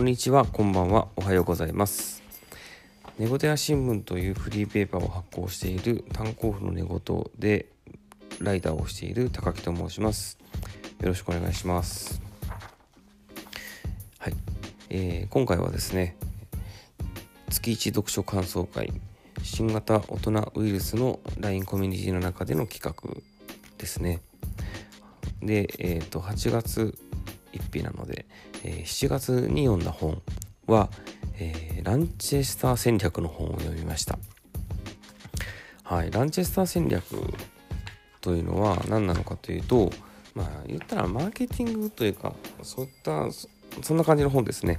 こんにちは、こんばんは、おはようございます。ネゴテア新聞というフリーペーパーを発行している炭鉱夫の寝言でライターをしている高木と申します。よろしくお願いします。はい、えー、今回はですね、月1読書感想会新型大人ウイルスの LINE コミュニティの中での企画ですね。で、えー、と8月1日なので、えー、7月に読んだ本は、えー、ランチェスター戦略の本を読みました。はい、ランチェスター戦略というのは何なのかというと、まあ言ったらマーケティングというか、そういったそんな感じの本ですね。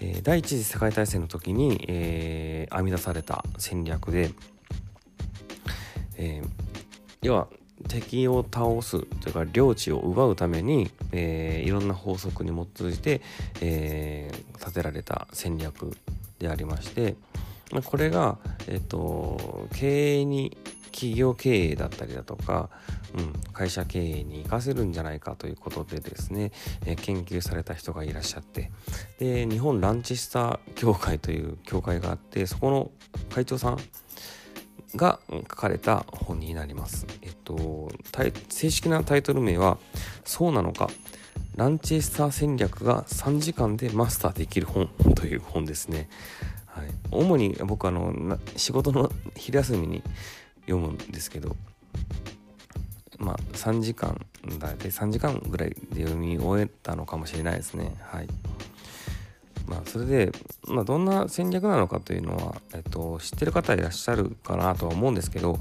えー、第一次世界大戦の時に、えー、編み出された戦略で、えー、要は敵を倒すというか領地を奪うために、えー、いろんな法則に基づいて、えー、立てられた戦略でありましてこれが、えーと、経営に企業経営だったりだとか、うん、会社経営に生かせるんじゃないかということでですね、えー、研究された人がいらっしゃってで日本ランチスター協会という協会があってそこの会長さんが書かれた本になります。えっと、正式なタイトル名は「そうなのかランチェスター戦略が3時間でマスターできる本 」という本ですね。はい、主に僕あの仕事の 昼休みに読むんですけどまあ3時間だいたい3時間ぐらいで読み終えたのかもしれないですね。はいまあ、それで、まあ、どんな戦略なのかというのは、えっと、知ってる方いらっしゃるかなとは思うんですけど、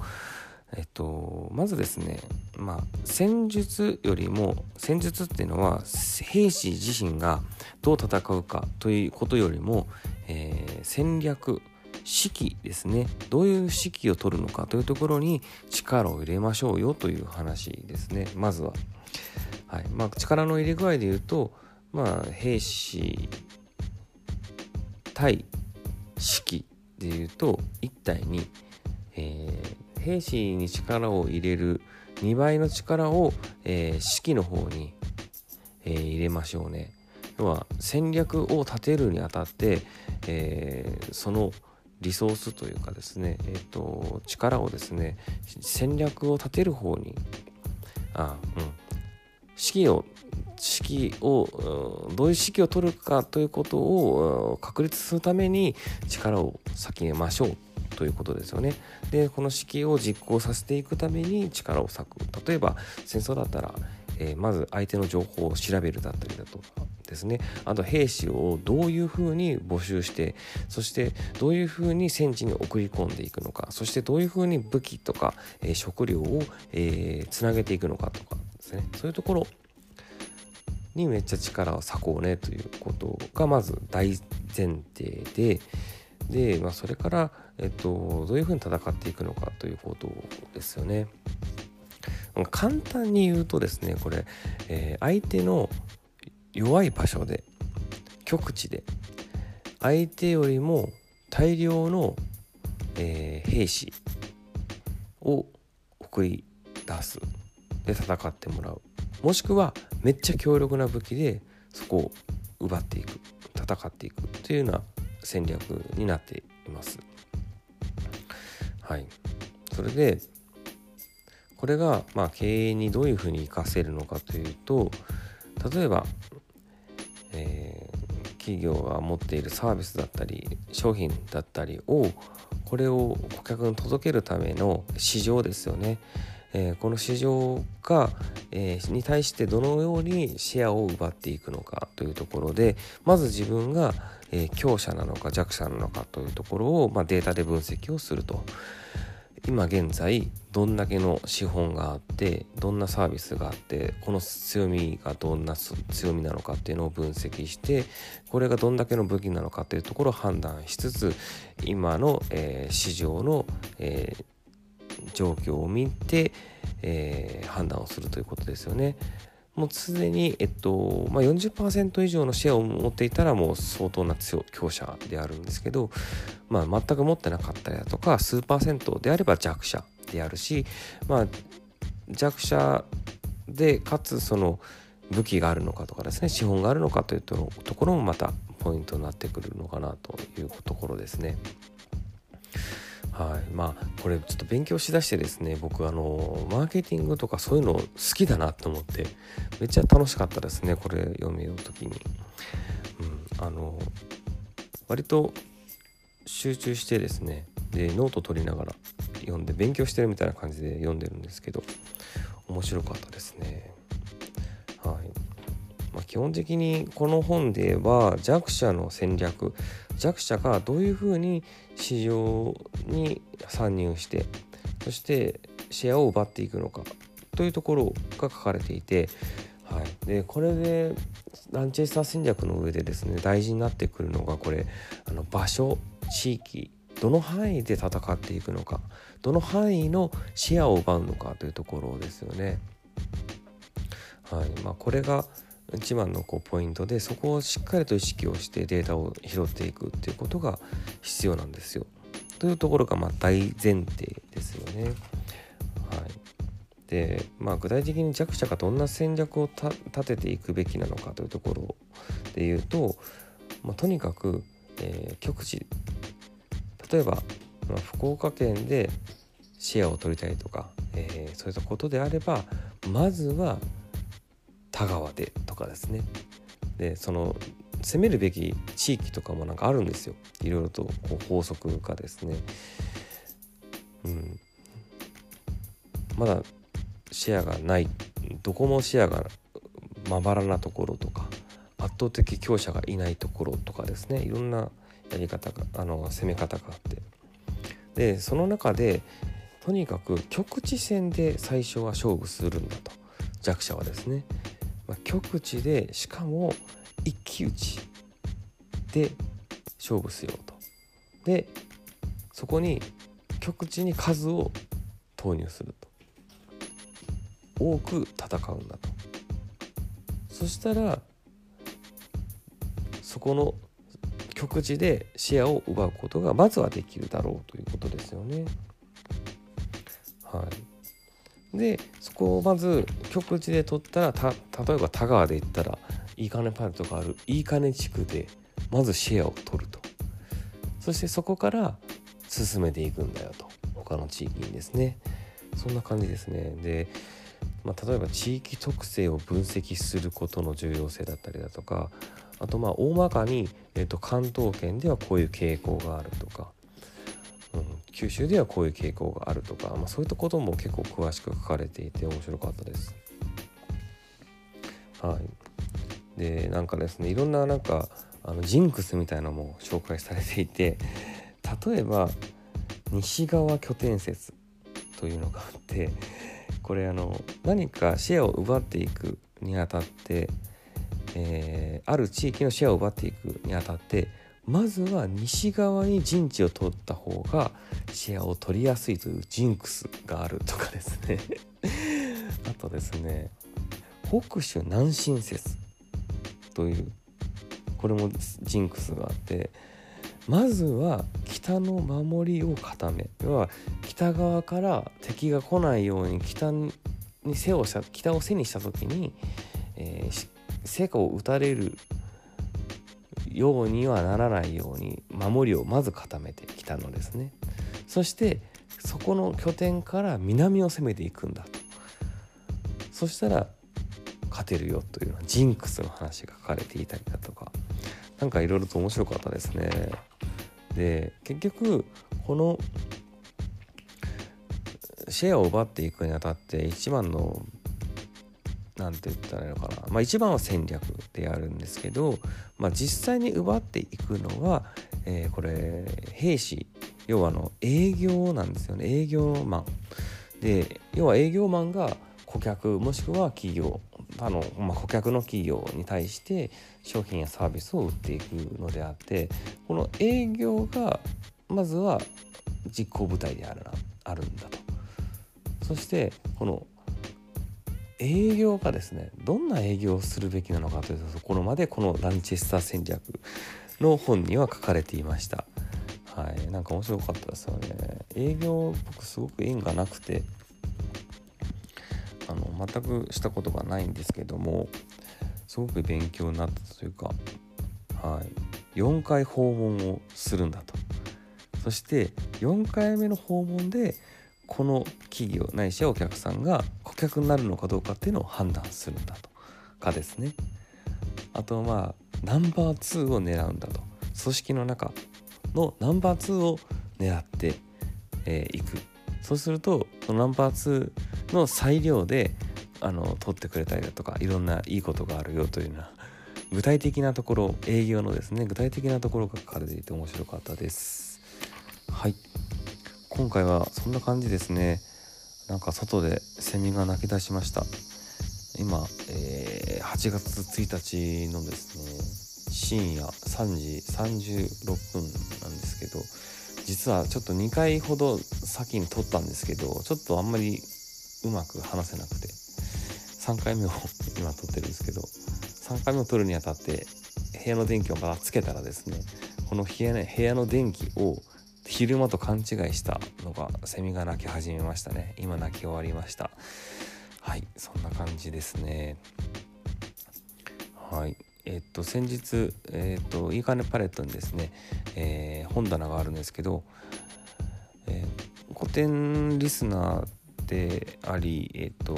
えっと、まずですね、まあ、戦術よりも戦術っていうのは兵士自身がどう戦うかということよりも、えー、戦略指揮ですね。どういう指揮を取るのかというところに力を入れましょうよという話ですね。まずは。はい。まあ、力の入れ具合で言うと、まあ、兵士対式でいうと1対2、えー、兵士に力を入れる2倍の力を、えー、式の方に、えー、入れましょうね。要は戦略を立てるにあたって、えー、そのリソースというかですね、えーと、力をですね戦略を立てる方にあ、うん、指揮を指揮をどういう指揮を取るかということを確立するために力を先にましょうということですよね。でこの指揮を実行させていくために力を割く。例えば戦争だったら、えー、まず相手の情報を調べるだったりだとかですね。あと兵士をどういうふうに募集してそしてどういうふうに戦地に送り込んでいくのかそしてどういうふうに武器とか、えー、食料を、えー、つなげていくのかとかですね。そういうところにめっちゃ力を割こうねということがまず大前提でで、まあ、それから、えっと、どういうふうに戦っていくのかということですよね。簡単に言うとですねこれ、えー、相手の弱い場所で極地で相手よりも大量の、えー、兵士を送り出すで戦ってもらうもしくはめっちゃ強力な武器でそこを奪っていく戦っていくというような戦略になっています。はい、それでこれがまあ経営にどういうふうに活かせるのかというと例えば、えー、企業が持っているサービスだったり商品だったりをこれを顧客に届けるための市場ですよね。えー、この市場が、えー、に対してどのようにシェアを奪っていくのかというところでまず自分が、えー、強者なのか弱者なのかというところを、まあ、データで分析をすると。今現在どんだけの資本があってどんなサービスがあってこの強みがどんな強みなのかっていうのを分析してこれがどんだけの武器なのかというところを判断しつつ今の、えー、市場の、えー、状況を見て、えー、判断をするということですよね。もうすでに、えっとまあ40%、以上のシェアを持っていたらもう相当な強強者であるんですけど、まあ、全く持ってなかったりだとか数パーセントであれば弱者であるし、まあ、弱者でかつその武器があるのかとかですね資本があるのかというところもまたポイントになってくるのかなというところですね。はいまあこれちょっと勉強しだしてですね僕あのマーケティングとかそういうの好きだなと思ってめっちゃ楽しかったですねこれ読めよう時に。うん、あの割と集中してですねでノート取りながら読んで勉強してるみたいな感じで読んでるんですけど面白かったですね。はいまあ、基本的にこの本では弱者の戦略弱者がどういうふうに市場に参入してそしてシェアを奪っていくのかというところが書かれていて、はい、でこれでランチェスター戦略の上でですね大事になってくるのがこれあの場所地域どの範囲で戦っていくのかどの範囲のシェアを奪うのかというところですよね。はいまあ、これが一番のこうポイントでそこをしっかりと意識をしてデータを拾っていくっていうことが必要なんですよ。というところがまあ大前提ですよね。はい、で、まあ、具体的に弱者がどんな戦略を立てていくべきなのかというところで言うと、まあ、とにかく、えー、極地例えば、まあ、福岡県でシェアを取りたいとか、えー、そういったことであればまずは田川でとかですね。でその攻めるべき地域とかもなんかあるんですよ。いろいろとこう法則がですね。うん。まだシェアがない。どこもシェアがまばらなところとか圧倒的強者がいないところとかですね。いろんなやり方があの攻め方があって。でその中でとにかく局地戦で最初は勝負するんだと。弱者はですね、まあ、局地でしかも一騎打ちで勝負しようと。でそこに局地に数を投入すると。多く戦うんだと。そしたらそこの局地で視野を奪うことがまずはできるだろうということですよね。はい、でそこをまず局地で取ったら例えば田川で言ったらいい金パイルとかあるいい金地区でまずシェアを取ると。そしてそこから進めていくんだよと。他の地域にですね。そんな感じですね。で、まあ、例えば地域特性を分析することの重要性だったりだとかあとまあ大まかに、えー、と関東圏ではこういう傾向があるとか、九州ではこういう傾向があるとか、まあ、そういったことも結構詳しく書かれていて面白かったです。はい、でなんかですねいろんななんかあのジンクスみたいなのも紹介されていて例えば西側拠点説というのがあってこれあの何かシェアを奪っていくにあたってえー、ある地域のシェアを奪っていくにあたってまずは西側に陣地を取った方がシェアを取りやすいというジンクスがあるとかですね。あとですね北州南進説というこれもジンクスがあってまずは北の守りを固め要は北側から敵が来ないように北に背をした北を背にした時に、えー、成果を打たれるようにはならないように守りをまず固めてきたのですね。そしてそこの拠点から南を攻めていくんだと。そしたら勝てるよというのはジンクスの話が書かれていたりだとか。何かいろいろと面白かったですね。で結局このシェアを奪っていくにあたって一番の何て言ったらいいのかな、まあ、一番は戦略でやるんですけど、まあ、実際に奪っていくのは、えー、これ兵士要はあの営業なんですよね。営業マン。で要は営業マンが顧客もしくは企業あの、まあ、顧客の企業に対して商品やサービスを売っていくのであってこの営業がまずは実行部隊であるなあるんだと。そしてこの営業がですねどんな営業をするべきなのかというところまでこのランチェスター戦略の本には書かれていました。はい、なんか面白かったですよね。営業僕すごく縁がなくてあの全くしたことがないんですけどもすごく勉強になったというか、はい、4回訪問をするんだとそして4回目の訪問でこの企業ないしはお客さんが顧客になるのかどうかっていうのを判断するんだとかですね。あとまあナンバー2を狙うんだと。組織の中のナンバー2を狙ってい、えー、く。そうするとそのナンバー2の裁量であの取ってくれたりだとかいろんないいことがあるよというような具体的なところ営業のですね具体的なところが書かれていて面白かったです。はい。今回はそんな感じですね。なんか外でセミが鳴き出しました。今、えー、8月1日のですね深夜3時36分なんですけど実はちょっと2回ほど先に撮ったんですけどちょっとあんまりうまく話せなくて3回目を 今撮ってるんですけど3回目を撮るにあたって部屋の電気をまたつけたらですねこの部屋,、ね、部屋の電気を昼間と勘違いしたのがセミが鳴き始めましたね。今鳴き終わりました。はいそんな感じですね。はいえっと先日えっといいかねパレットにですね、えー、本棚があるんですけど、えー、古典リスナーであり、えっ、と、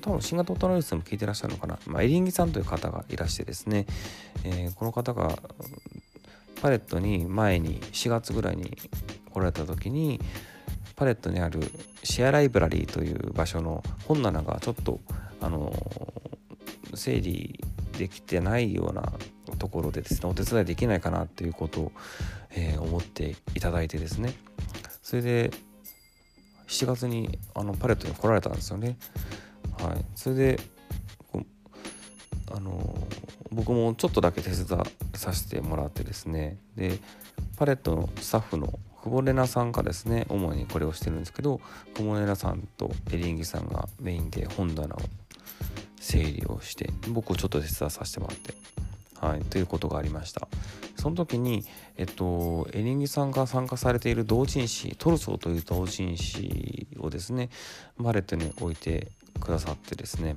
多分新型オトナウイルスでも聞いてらっしゃるのかな、まあ、エリンギさんという方がいらしてですね、えー、この方がパレットに前に4月ぐらいに来られた時にパレットにあるシェアライブラリーという場所の本棚がちょっとあの整理できてないようなところでですねお手伝いできないかなっていうことを、えー、思っていただいてですね。それで7月にあのパレットに来られたんですよね。はい、それであの僕もちょっとだけ手伝わさせてもらってですね。でパレットのスタッフの久保レナさんがですね主にこれをしてるんですけど久保レナさんとエリンギさんがメインで本棚を整理をして僕をちょっと手伝わさせてもらってはい、ということがありました。その時に、えっと、エリンギさんが参加されている同人誌トルソーという同人誌をですねマレットに置いてくださってですね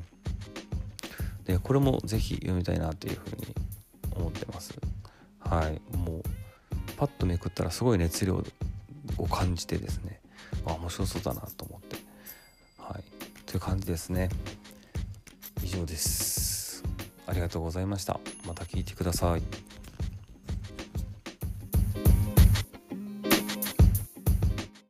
でこれもぜひ読みたいなというふうに思ってます。はい、もうパッとめくったらすごい熱量を感じてですねあ面白そうだなと思って、はい、という感じですね。以上です。ありがとうございました。また聞いてください。